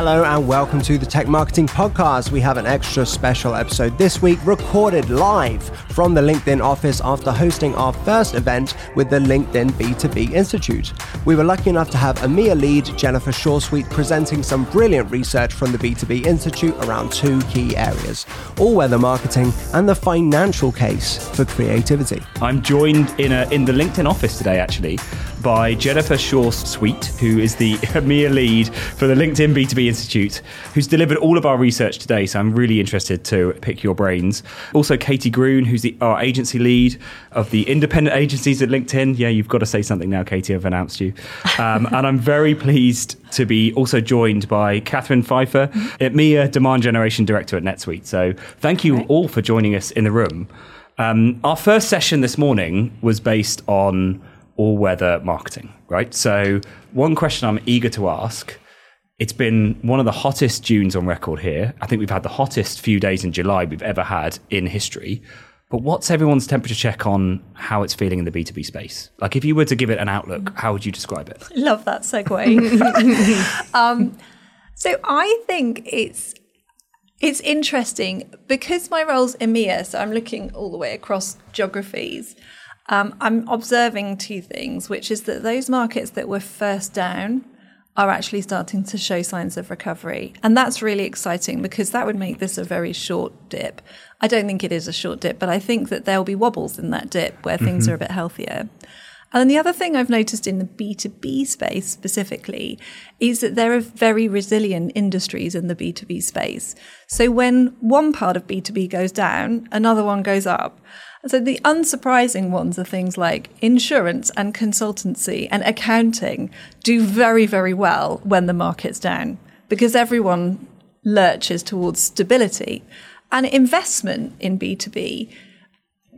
Hello and welcome to the Tech Marketing Podcast. We have an extra special episode this week, recorded live from the LinkedIn office after hosting our first event with the LinkedIn B2B Institute. We were lucky enough to have EMEA lead Jennifer Shaw-Sweet presenting some brilliant research from the B2B Institute around two key areas all weather marketing and the financial case for creativity. I'm joined in, a, in the LinkedIn office today, actually, by Jennifer Shaw-Sweet, who is the EMEA lead for the LinkedIn B2B Institute, who's delivered all of our research today. So I'm really interested to pick your brains. Also, Katie Groon, who's the our agency lead of the independent agencies at LinkedIn. Yeah, you've got to say something now, Katie. I've announced you. Um, and I'm very pleased to be also joined by Cathrin Pfeiffer, EMEA Demand Generation Director at NetSuite. So thank you all for joining us in the room. Um, our first session this morning was based on all weather marketing, right? So, one question I'm eager to ask it's been one of the hottest Junes on record here. I think we've had the hottest few days in July we've ever had in history. But what's everyone's temperature check on how it's feeling in the B2B space? Like, if you were to give it an outlook, how would you describe it? Love that segue. um, so, I think it's it's interesting because my role's EMEA, so I'm looking all the way across geographies. Um, I'm observing two things, which is that those markets that were first down are actually starting to show signs of recovery. And that's really exciting because that would make this a very short dip. I don't think it is a short dip, but I think that there'll be wobbles in that dip where things mm-hmm. are a bit healthier. And then the other thing I've noticed in the B2B space specifically is that there are very resilient industries in the B2B space. So when one part of B2B goes down, another one goes up. So the unsurprising ones are things like insurance and consultancy and accounting do very, very well when the market's down because everyone lurches towards stability. And investment in B2B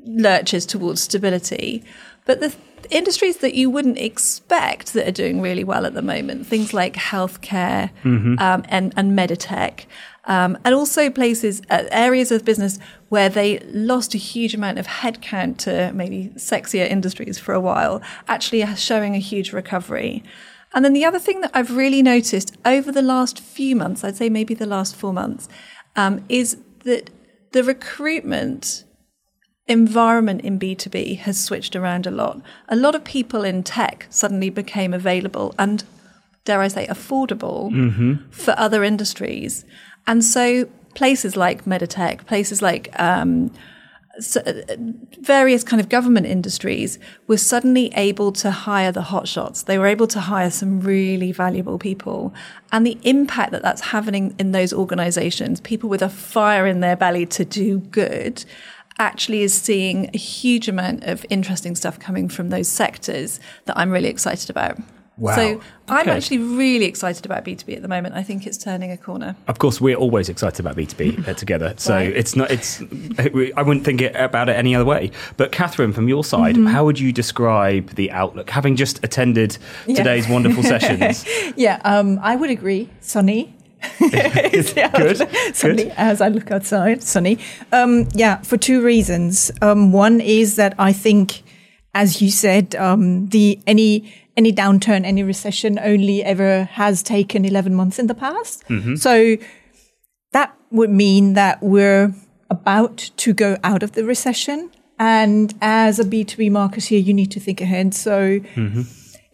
lurches towards stability. But the industries that you wouldn't expect that are doing really well at the moment, things like healthcare mm-hmm. um, and, and meditech, um, and also places, uh, areas of business where they lost a huge amount of headcount to maybe sexier industries for a while, actually showing a huge recovery. And then the other thing that I've really noticed over the last few months, I'd say maybe the last four months, um, is that the recruitment environment in B2B has switched around a lot. A lot of people in tech suddenly became available and, dare I say, affordable mm-hmm. for other industries. And so places like Meditech, places like um, so uh, various kind of government industries were suddenly able to hire the hotshots. They were able to hire some really valuable people. And the impact that that's having in those organizations, people with a fire in their belly to do good, actually is seeing a huge amount of interesting stuff coming from those sectors that I'm really excited about. Wow. So I'm actually really excited about B2B at the moment. I think it's turning a corner. Of course, we're always excited about B2B together. So right. it's not, it's, I wouldn't think it, about it any other way. But Cathrin, from your side, mm-hmm. how would you describe the outlook, having just attended yeah. today's wonderful sessions? yeah, um, I would agree. Sunny, Good. Sunny, Good. as I look outside, sunny. Um, yeah, for two reasons. Um, one is that I think, as you said, um, the any any downturn, any recession only ever has taken 11 months in the past. Mm-hmm. So that would mean that we're about to go out of the recession. And as a B2B marketer, you need to think ahead. So mm-hmm.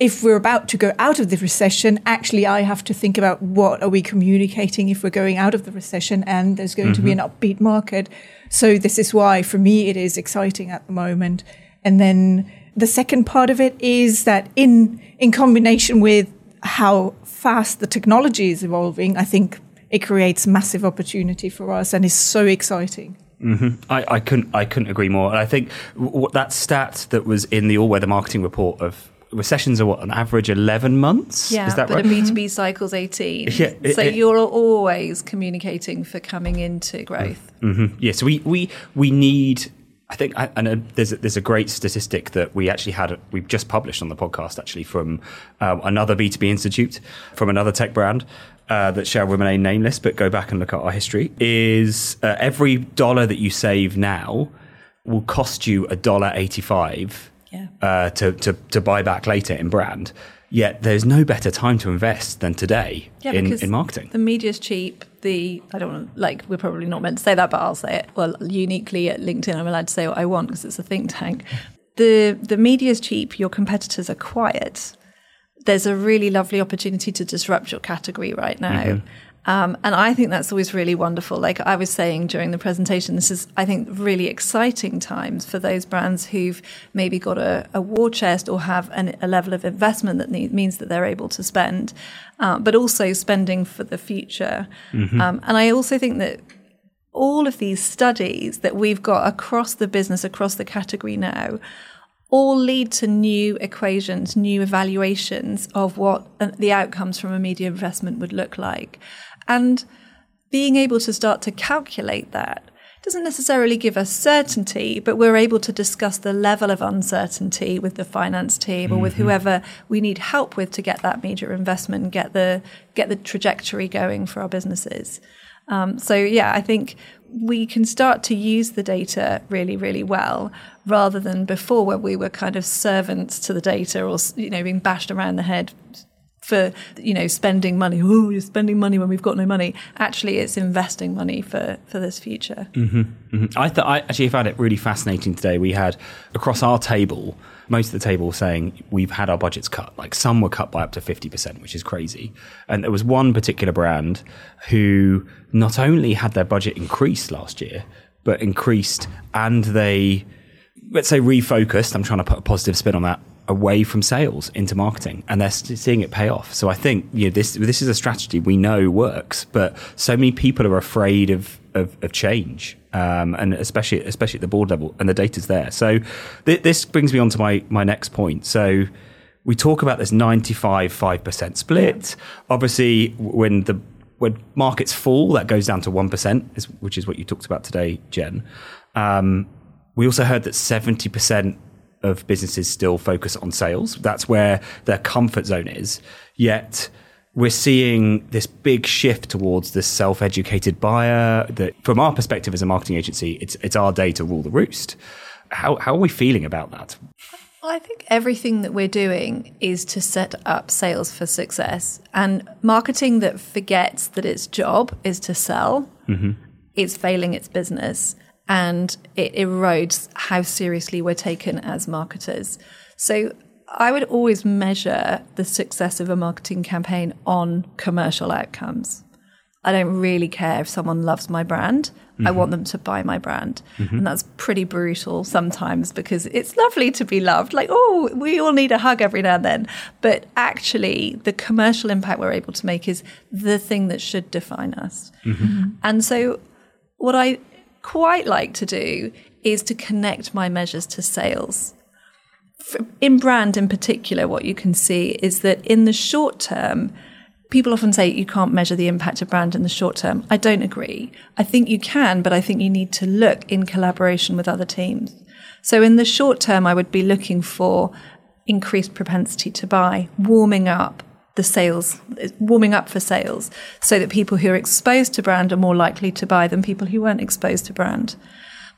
If we're about to go out of the recession, actually, I have to think about what are we communicating if we're going out of the recession and there's going mm-hmm. to be an mm-hmm. upbeat market. So this is why for me, it is exciting at the moment. And then the second part of it is that in in combination with how fast the technology is evolving, I think it creates massive opportunity for us and is so exciting. Mm-hmm. I, I, couldn't I couldn't agree more. And I think w- that stat that was in the all weather marketing report of recessions are what on average 11 months yeah is that but right? a b2b cycle's 18 yeah, it, so it, you're always communicating for coming into growth mm-hmm. yeah so we, we we need I think I, I, know there's a, there's a great statistic that we actually had we've just published on the podcast actually from um, another B2B institute from another tech brand uh, that shall remain nameless but go back and look at our history is uh, every dollar that you save now will cost you a dollar 85 Yeah. uh, to, to to buy back later in brand. Yet there's no better time to invest than today Yeah, in, in marketing. The media's cheap. The I don't want to like we're probably not meant to say that, but I'll say it. Well, uniquely at LinkedIn, I'm allowed to say what I want because it's a think tank. The the media's cheap. Your competitors are quiet. There's a really lovely opportunity to disrupt your category right now. Um, and I think that's always really wonderful. Like I was saying during the presentation, this is, I think, really exciting times for those brands who've maybe got a, a war chest or have an, a level of investment that need, means that they're able to spend, uh, but also spending for the future. Um, and I also think that all of these studies that we've got across the business, across the category now, all lead to new equations, new evaluations of what the outcomes from a media investment would look like. And being able to start to calculate that doesn't necessarily give us certainty, but we're able to discuss the level of uncertainty with the finance team or with whoever we need help with to get that media investment and get the get the trajectory going for our businesses. Um, so yeah, I think we can start to use the data really, really well, rather than before where we were kind of servants to the data or you know being bashed around the head for you know spending money. Oh, you're spending money when we've got no money. Actually, it's investing money for for this future. Mhm. I thought I actually found it really fascinating today. We had across our table, most of the table saying we've had our budgets cut. Like some were cut by up to fifty percent, which is crazy. And there was one particular brand who not only had their budget increased last year, but increased and they let's say refocused. I'm trying to put a positive spin on that away from sales into marketing, and they're seeing it pay off. So I think you know, this this is a strategy we know works, but so many people are afraid of of, of change, um, and especially especially at the board level, and the data's there. So th- this brings me on to my my next point. So. We talk about this 95 5% split. Obviously, when the when markets fall, that goes down to 1%, which is what you talked about today, Jen. Um, we also heard that 70% of businesses still focus on sales. That's where their comfort zone is. Yet we're seeing this big shift towards this self-educated buyer that from our perspective as a marketing agency, it's, it's our day to rule the roost. How, how are we feeling about that? Well, I think everything that we're doing is to set up sales for success. And marketing that forgets that its job is to sell mm-hmm. is failing its business and it erodes how seriously we're taken as marketers. So I would always measure the success of a marketing campaign on commercial outcomes. I don't really care if someone loves my brand. I want mm-hmm. them to buy my brand. Mm-hmm. And that's pretty brutal sometimes because it's lovely to be loved. Like, oh, we all need a hug every now and then. But actually, the commercial impact we're able to make is the thing that should define us. Mm-hmm. And so, what I quite like to do is to connect my measures to sales in brand in particular, what you can see is that in the short term, people often say you can't measure the impact of brand in the short term. I don't agree. I think you can, but I think you need to look in collaboration with other teams. So in the short term, I would be looking for increased propensity to buy, warming up the sales, warming up for sales, so that people who are exposed to brand are more likely to buy than people who weren't exposed to brand.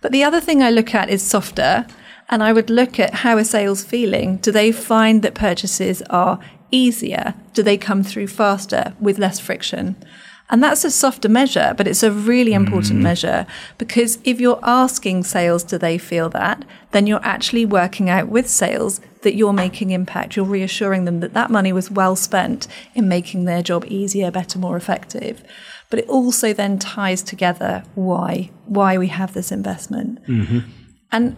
But the other thing I look at is softer, and I would look at how are sales feeling? Do they find that purchases are easier? Do they come through faster with less friction? And that's a softer measure, but it's a really important mm. measure because if you're asking sales, do they feel that? Then you're actually working out with sales that you're making impact. You're reassuring them that that money was well spent in making their job easier, better, more effective. But it also then ties together why why we have this investment. Mm-hmm. And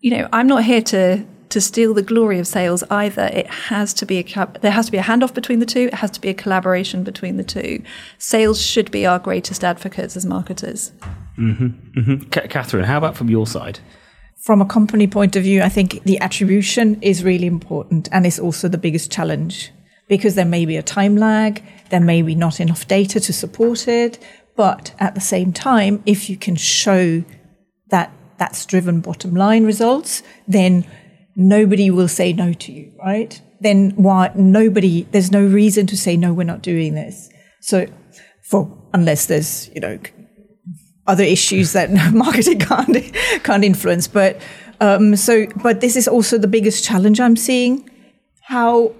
you know, I'm not here to to steal the glory of sales either. It has to be a there has to be a handoff between the two. It has to be a collaboration between the two. Sales should be our greatest advocates as marketers. Mm-hmm. Mm-hmm. Ca Cathrin, how about from your side? From a company point of view, I think the attribution is really important and it's also the biggest challenge because there may be a time lag, there may be not enough data to support it, but at the same time, if you can show that that's driven bottom line results, then nobody will say no to you, right? Then why nobody, there's no reason to say, no, we're not doing this. So for, unless there's, you know, other issues that marketing can't can't influence. But Um, so, but this is also the biggest challenge I'm seeing. How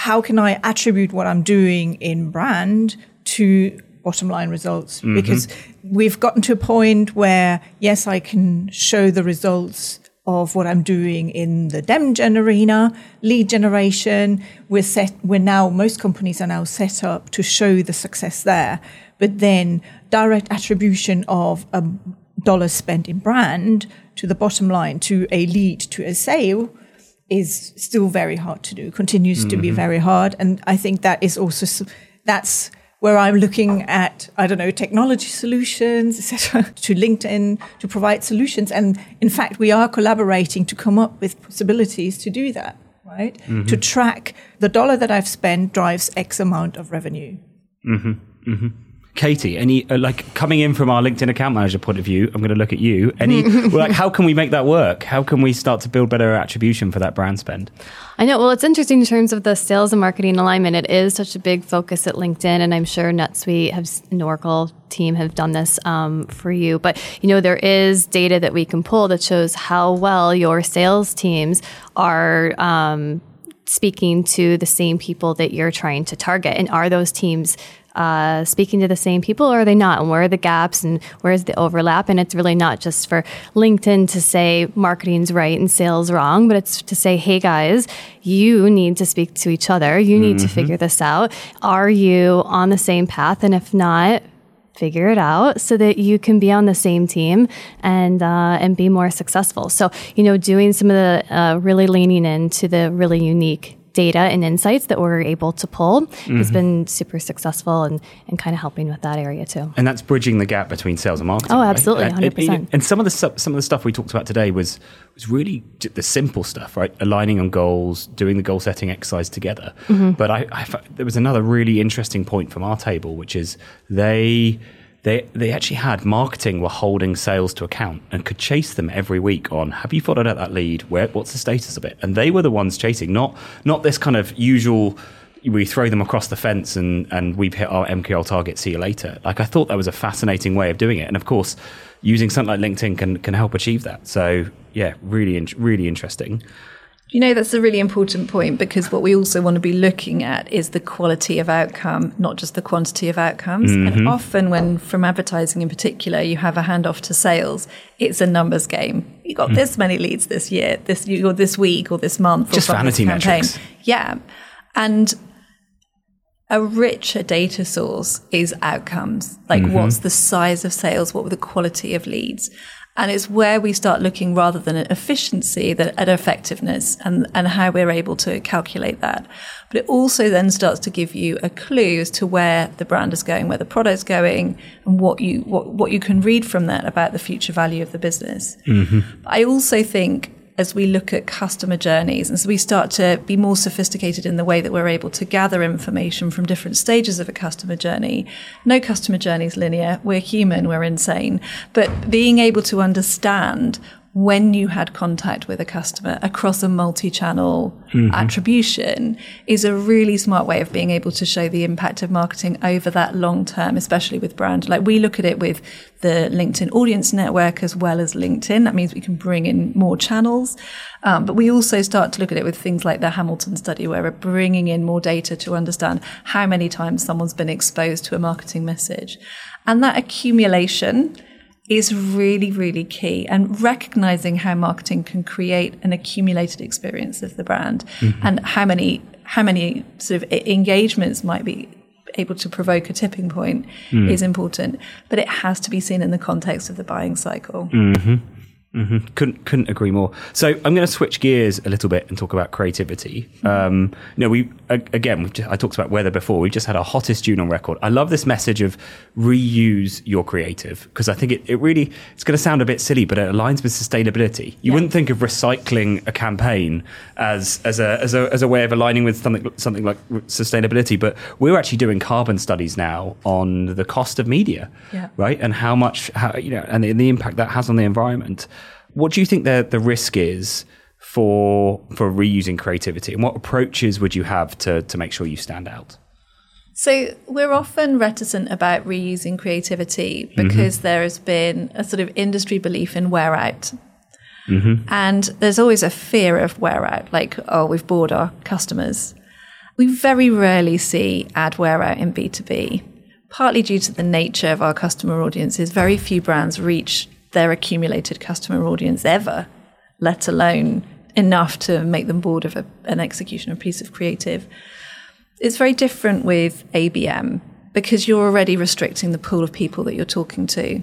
how can I attribute what I'm doing in brand to bottom line results? Mm-hmm. Because we've gotten to a point where yes, I can show the results of what I'm doing in the dem gen arena, lead generation. We're set, we're now, most companies are now set up to show the success there. But then direct attribution of a dollar spent in brand to the bottom line, to a lead, to a sale is still very hard to do, continues to be mm-hmm. very hard. And I think that is also, that's where I'm looking at, I don't know, technology solutions, etc., to LinkedIn to provide solutions. And in fact, we are collaborating to come up with possibilities to do that, right? To mm-hmm. track the dollar that I've spent drives X amount of revenue. Mm-hmm. Katie, any uh, like coming in from our LinkedIn account manager point of view, I'm going to look at you. Any like how can we make that work? How can we start to build better attribution for that brand spend? I know. Well, it's interesting in terms of the sales and marketing alignment. It is such a big focus at LinkedIn, and I'm sure NetSuite has, and Oracle team have done this um, for you. But you know, there is data that we can pull that shows how well your sales teams are. Um, speaking to the same people that you're trying to target and are those teams uh, speaking to the same people or are they not? And where are the gaps and where is the overlap? And it's really not just for linkedin to say marketing's right and sales wrong but it's to say hey guys you need to speak to each other. You need to figure this out. Are you on the same path? And if not figure it out so that you can be on the same team and uh, and be more successful. So you know, doing some of the uh, really leaning into the really unique data and insights that we're able to pull has been super successful and, and kind of helping with that area too. And that's bridging the gap between sales and marketing. Oh, absolutely, and- 100%. And some of the stuff, some of the stuff we talked about today was was really the simple stuff, right? Aligning on goals, doing the goal setting exercise together. Mm-hmm. But I, I there was another really interesting point from our table, which is they. They, they actually had marketing were holding sales to account and could chase them every week on have you followed out that lead where what's the status of it and they were the ones chasing not not this kind of usual we throw them across the fence and, and we've hit our MQL target, see you later. Like I thought that was a fascinating way of doing it. And of course, using something like LinkedIn can, can help achieve that. So yeah, really, really interesting. You know, that's a really important point because what we also want to be looking at is the quality of outcome, not just the quantity of outcomes. And mm-hmm. often, when from advertising in particular, you have a handoff to sales, it's a numbers game. You got mm. this many leads this year, this or this week, or this month, Just or this vanity campaign. metrics. Yeah, and a richer data source is outcomes. Like, mm-hmm. what's the size of sales? What were the quality of leads? And it's where we start looking rather than at efficiency, that at effectiveness and, and how we're able to calculate that. But it also then starts to give you a clue as to where the brand is going, where the product's going, and what you what, what you can read from that about the future value of the business. Mm-hmm. I also think as we look at customer journeys. And so we start to be more sophisticated in the way that we're able to gather information from different stages of a customer journey. No customer journey is linear. We're human, we're insane. But being able to understand when you had contact with a customer across a multi-channel attribution is a really smart way of being able to show the impact of marketing over that long term, especially with brand. Like we look at it with the LinkedIn audience network as well as LinkedIn. That means we can bring in more channels. Um, but we also start to look at it with things like the Hamilton study, where we're bringing in more data to understand how many times someone's been exposed to a marketing message. And that accumulation is really, really key. And recognizing how marketing can create an accumulated experience of the brand mm-hmm. and how many, how many sort of engagements might be able to provoke a tipping point mm. is important. But it has to be seen in the context of the buying cycle. Mm-hmm. Couldn't couldn't agree more. So I'm going to switch gears a little bit and talk about creativity. Um, you know, we again, we've just, I talked about weather before. We just had our hottest June on record. I love this message of reuse your creative because I think it, it really it's going to sound a bit silly, but it aligns with sustainability. You wouldn't think of recycling a campaign as as a as a as a way of aligning with something something like sustainability, but we're actually doing carbon studies now on the cost of media, Yeah. right, and how much how you know and the, the impact that has on the environment. What do you think the the risk is for for reusing creativity, and what approaches would you have to to make sure you stand out? So we're often reticent about reusing creativity mm-hmm. because there has been a sort of industry belief in wear out. Mm-hmm. And there's always a fear of wear out, like, oh, we've bored our customers. We very rarely see ad wear out in B2B, partly due to the nature of our customer audiences. Very few brands reach their accumulated customer audience ever, let alone enough to make them bored of a, an execution a piece of creative. It's very different with ABM because you're already restricting the pool of people that you're talking to.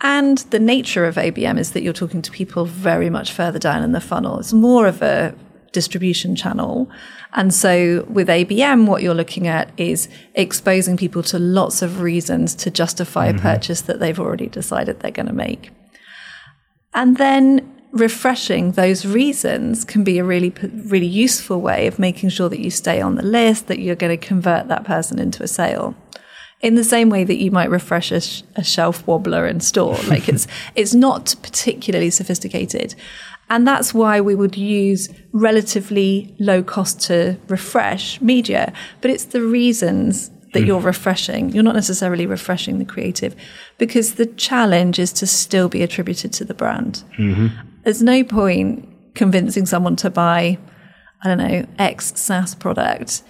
And the nature of ABM is that you're talking to people very much further down in the funnel. It's more of a distribution channel. And so with ABM, what you're looking at is exposing people to lots of reasons to justify a mm-hmm. purchase that they've already decided they're going to make. And then refreshing those reasons can be a really, really useful way of making sure that you stay on the list, that you're going to convert that person into a sale. In the same way that you might refresh a, sh- a shelf wobbler in store, like it's it's not particularly sophisticated, and that's why we would use relatively low cost to refresh media. But it's the reasons that mm. you're refreshing. You're not necessarily refreshing the creative because the challenge is to still be attributed to the brand. Mm-hmm. There's no point convincing someone to buy, I don't know, X SaaS product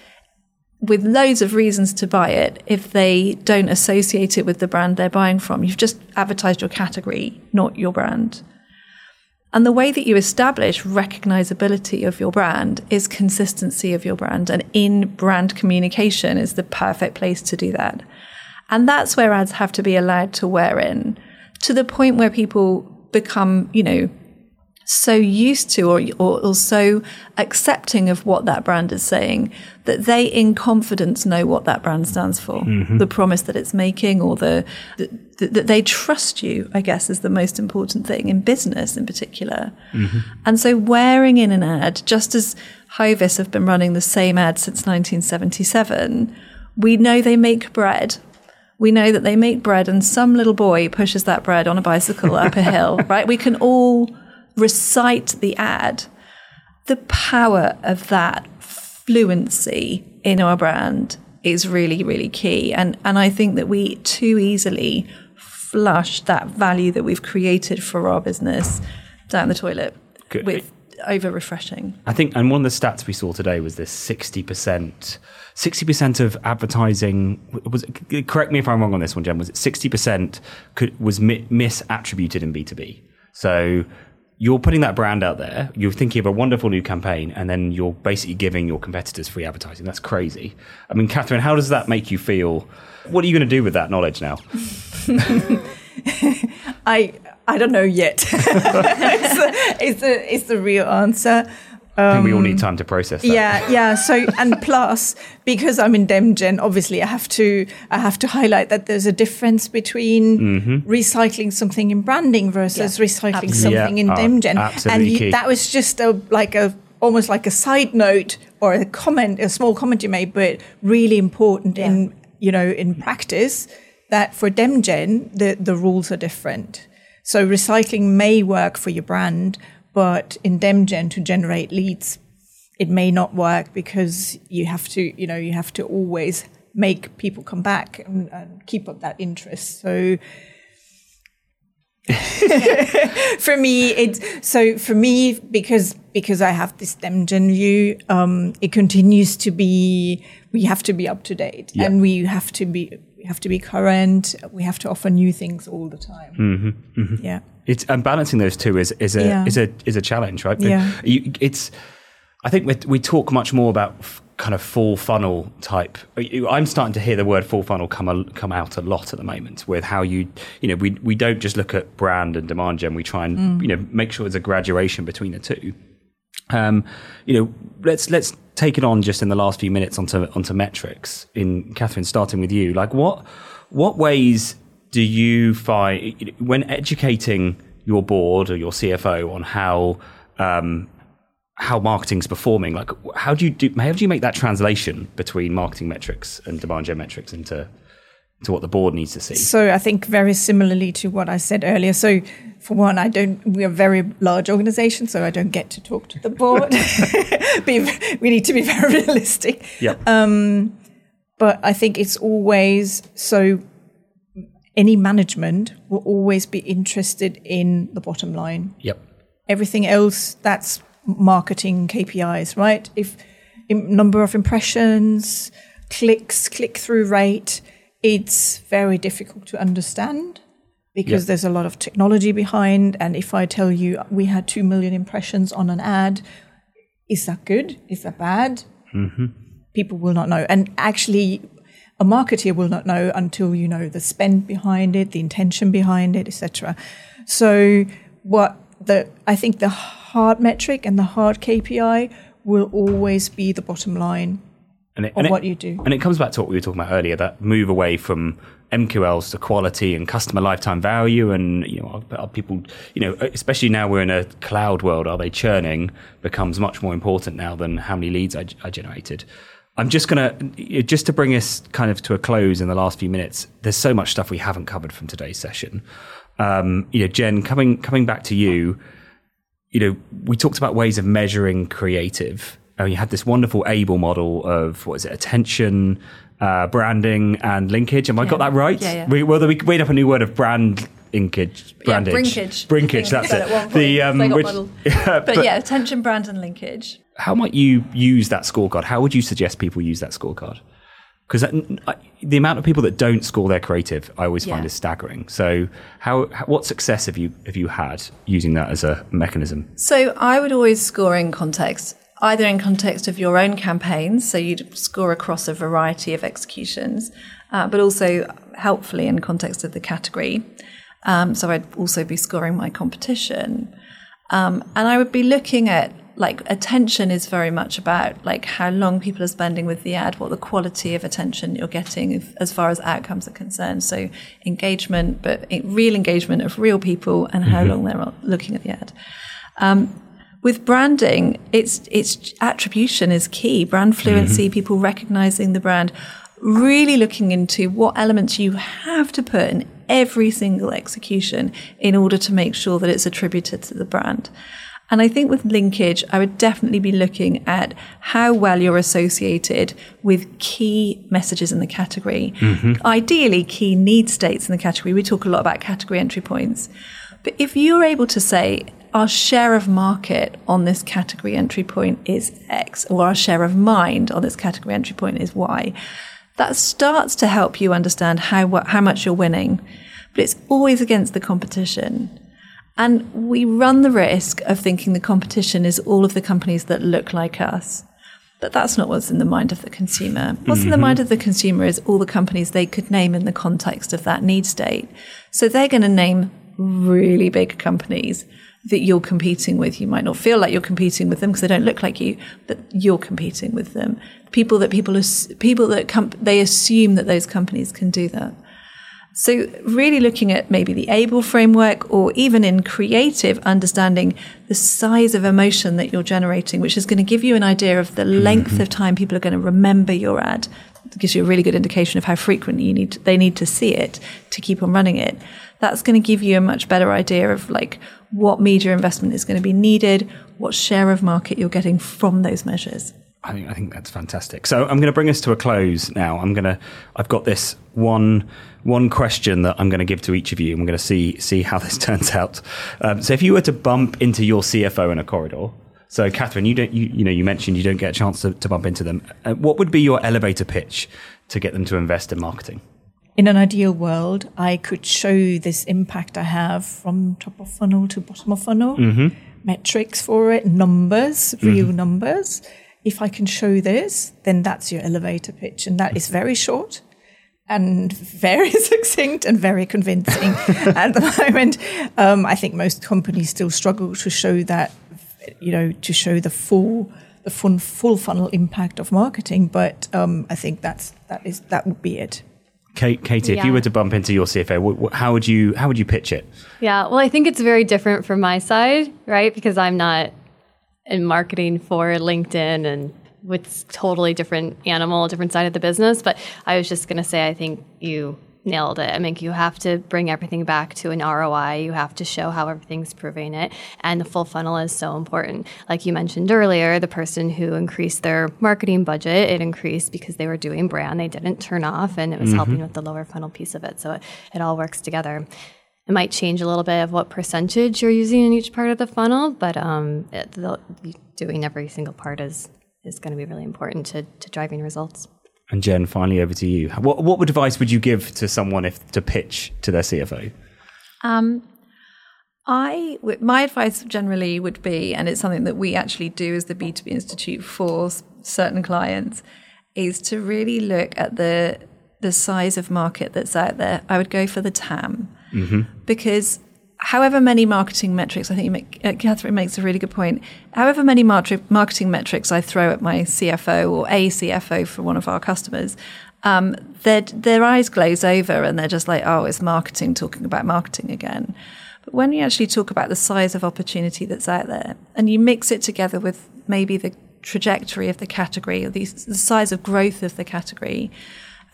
with loads of reasons to buy it if they don't associate it with the brand they're buying from. You've just advertised your category, not your brand. And the way that you establish recognizability of your brand is consistency of your brand. And in brand communication is the perfect place to do that. And that's where ads have to be allowed to wear in to the point where people become, you know, so used to or, or, or so accepting of what that brand is saying that they in confidence know what that brand stands for. Mm-hmm. The promise that it's making or the that they trust you i guess is the most important thing in business in particular. Mm-hmm. And so wearing in an ad just as hovis have been running the same ad since 1977 we know they make bread. We know that they make bread and some little boy pushes that bread on a bicycle up a hill right? We can all recite the ad, the power of that fluency in our brand is really, really key. And and I think that we too easily flush that value that we've created for our business down the toilet Good. with over refreshing. I think, and one of the stats we saw today was this sixty percent. Sixty percent of advertising was. Correct me if I'm wrong on this one, Jen. Was it sixty percent was mi- misattributed in B two B? So you're putting that brand out there. You're thinking of a wonderful new campaign, and then you're basically giving your competitors free advertising. That's crazy. I mean, Cathrin, how does that make you feel? What are you going to do with that knowledge now? I I don't know yet. it's, it's the it's the real answer. I think we all need time to process that. Yeah, yeah. So and plus, because I'm in DemGen, obviously I have to I have to highlight that there's a difference between Mm-hmm. recycling something in branding versus Yeah, recycling absolutely. something in oh, DemGen. absolutely and key. you, that was just a like a almost like a side note or a comment, a small comment you made, but really important in you know in practice that for DemGen the the rules are different. So recycling may work for your brand, but in DemGen to generate leads, it may not work because you have to, you know, you have to always make people come back and, and keep up that interest. So for me, it's so for me because because I have this DemGen view, um, it continues to be. We have to be up to date, Yeah. and we have to be we have to be current. We have to offer new things all the time. Mm-hmm, Yeah. it's and balancing those two is is a Yeah. is a is a challenge, right? But Yeah. you, it's. I think we we talk much more about f- kind of full funnel type. I'm starting to hear the word full funnel come a, come out a lot at the moment with how you you know we we don't just look at brand and demand gen. We try and Mm. you know make sure there's a graduation between the two. Um, you know, let's let's take it on just in the last few minutes onto onto metrics. In Cathrin, starting with you, like what what ways do you find when educating your board or your CFO on how um, how marketing's performing? Like, how do you do? How do you make that translation between marketing metrics and demand gen metrics into to what the board needs to see? So I think very similarly to what I said earlier. So for one, I don't. We are a very large organisation, so I don't get to talk to the board. be, we need to be very realistic. Yep. Um, but I think it's always so. Any management will always be interested in the bottom line. yep. Everything else, that's marketing KPIs, right? If number of impressions, clicks, click through rate, it's very difficult to understand because there's a lot of technology behind. And if I tell you we had 2 million impressions on an ad, is that good? Is that bad? Mm-hmm. People will not know. And actually, a marketer will not know until you know the spend behind it, the intention behind it, etc. So, what the I think the hard metric and the hard KPI will always be the bottom line and it, of and what it, you do. And it comes back to what we were talking about earlier that move away from MQLs to quality and customer lifetime value. And, you know, are, are people, you know, especially now we're in a cloud world, are they churning becomes much more important now than how many leads I, I generated. I'm just going to, just to bring us kind of to a close in the last few minutes, there's so much stuff we haven't covered from today's session. Um, you know, Jen, coming, coming back to you, you know, we talked about ways of measuring creative uh, you had this wonderful able model of what is it attention uh, branding and linkage. Have i got that right? Yeah, yeah. We, well we made up a new word of brand linkage Yeah, brandage. brinkage. brinkage that's it. at one point, the um, which- Yeah, But, yeah, attention, brand, and linkage. how might you use that scorecard? How would you suggest people use that scorecard? Because the amount of people that don't score their creative, I always find is staggering. So, how, how what success have you have you had using that as a mechanism? So I would always score in context, either in context of your own campaigns, so you'd score across a variety of executions, uh, but also helpfully in context of the category. Um, so I'd also be scoring my competition. Um, and I would be looking at like attention is very much about like how long people are spending with the ad, what the quality of attention you're getting if, as far as outcomes are concerned. So engagement, but real engagement of real people and how long they're looking at the ad. Um, with branding, it's it's attribution is key. Brand fluency, mm-hmm. people recognizing the brand, really looking into what elements you have to put in every single execution in order to make sure that it's attributed to the brand. And I think with linkage, I would definitely be looking at how well you're associated with key messages in the category. Mm-hmm. Ideally, key need states in the category. We talk a lot about category entry points. But if you're able to say, our share of market on this category entry point is X, or our share of mind on this category entry point is Y, that starts to help you understand how, how much you're winning. But it's always against the competition. And we run the risk of thinking the competition is all of the companies that look like us. But that's not what's in the mind of the consumer. What's in the mm-hmm. mind of the consumer is all the companies they could name in the context of that need state. So they're going to name really big companies that you're competing with. You might not feel like you're competing with them because they don't look like you, but you're competing with them. People that people, people that com- they assume that those companies can do that. So, really looking at maybe the ABLE framework or even in creative, understanding the size of emotion that you're generating, which is going to give you an idea of the length mm-hmm. of time people are going to remember your ad. Gives you a really good indication of how frequently you need they need to see it to keep on running it. That's going to give you a much better idea of like what media investment is going to be needed, what share of market you're getting from those measures. I think I think that's fantastic. So I'm going to bring us to a close now. I'm going to I've got this one one question that I'm going to give to each of you. I'm going to see see how this turns out. Um, so if you were to bump into your CFO in a corridor, so Cathrin, you don't you, you know you mentioned you don't get a chance to, to bump into them. Uh, what would be your elevator pitch to get them to invest in marketing? in an ideal world, I could show this impact I have from top of funnel to bottom of funnel, metrics for it, numbers, real numbers. If I can show this, then that's your elevator pitch. And that is very short and very succinct and very convincing at the moment. Um, I think most companies still struggle to show that, you know, to show the full the full, full funnel impact of marketing. But um, I think that's that is that would be it. Kate, Katie, if you were to bump into your CFO, wh- wh- how would you how would you pitch it? Yeah, well, I think it's very different from my side, right? Because I'm not in marketing for LinkedIn and it's totally different animal, different side of the business. But I was just going to say, I think you nailed it. I mean, you have to bring everything back to an ROI. You have to show how everything's proving it. And the full funnel is so important. Like you mentioned earlier, the person who increased their marketing budget, it increased because they were doing brand. They didn't turn off and it was helping with the lower funnel piece of it. So it, it all works together. it might change a little bit of what percentage you're using in each part of the funnel, but um, it, the, doing every single part is is going to be really important to, to driving results. And Jen, finally over to you. What what advice would you give to someone if to pitch to their CFO? Um, I my advice generally would be, and it's something that we actually do as the B two B Institute for certain clients, is to really look at the the size of market that's out there. I would go for the TAM mm-hmm. because however many marketing metrics, I think make, uh, Cathrin makes a really good point. However many marketing metrics I throw at my CFO or a CFO for one of our customers, um, their their eyes glaze over and they're just like, oh, it's marketing talking about marketing again. But when you actually talk about the size of opportunity that's out there and you mix it together with maybe the trajectory of the category or the, the size of growth of the category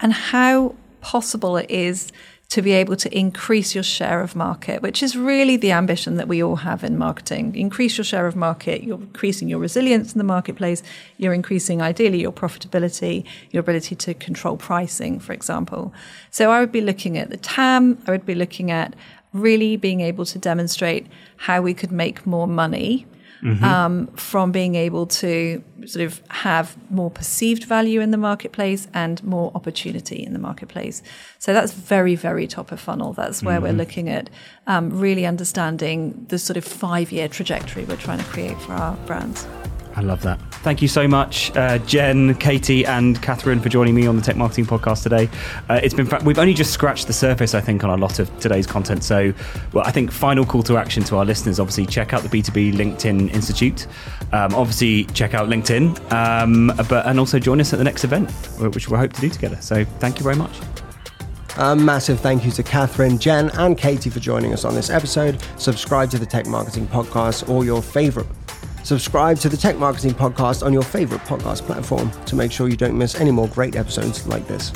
and how possible it is to be able to increase your share of market, which is really the ambition that we all have in marketing. Increase your share of market, you're increasing your resilience in the marketplace, you're increasing ideally your profitability, your ability to control pricing, for example. So I would be looking at the TAM, I would be looking at really being able to demonstrate how we could make more money mm-hmm. um, from being able to sort of have more perceived value in the marketplace and more opportunity in the marketplace. So that's very, very top of funnel. That's where mm-hmm. we're looking at um, really understanding the sort of five year trajectory we're trying to create for our brands. I love that. Thank you so much, uh, Jen, Katie, and Cathrin for joining me on the Tech Marketing Podcast today. Uh, it's been we've only just scratched the surface, I think, on a lot of today's content. So, well, I think final call to action to our listeners: obviously, check out the B two B LinkedIn Institute. Um, obviously, check out LinkedIn, um, but and also join us at the next event, which we hope to do together. So, thank you very much. A massive thank you to Cathrin, Jen, and Katie for joining us on this episode. Subscribe to the Tech Marketing Podcast or your favorite Subscribe to the Tech Marketing Podcast on your favorite podcast platform to make sure you don't miss any more great episodes like this.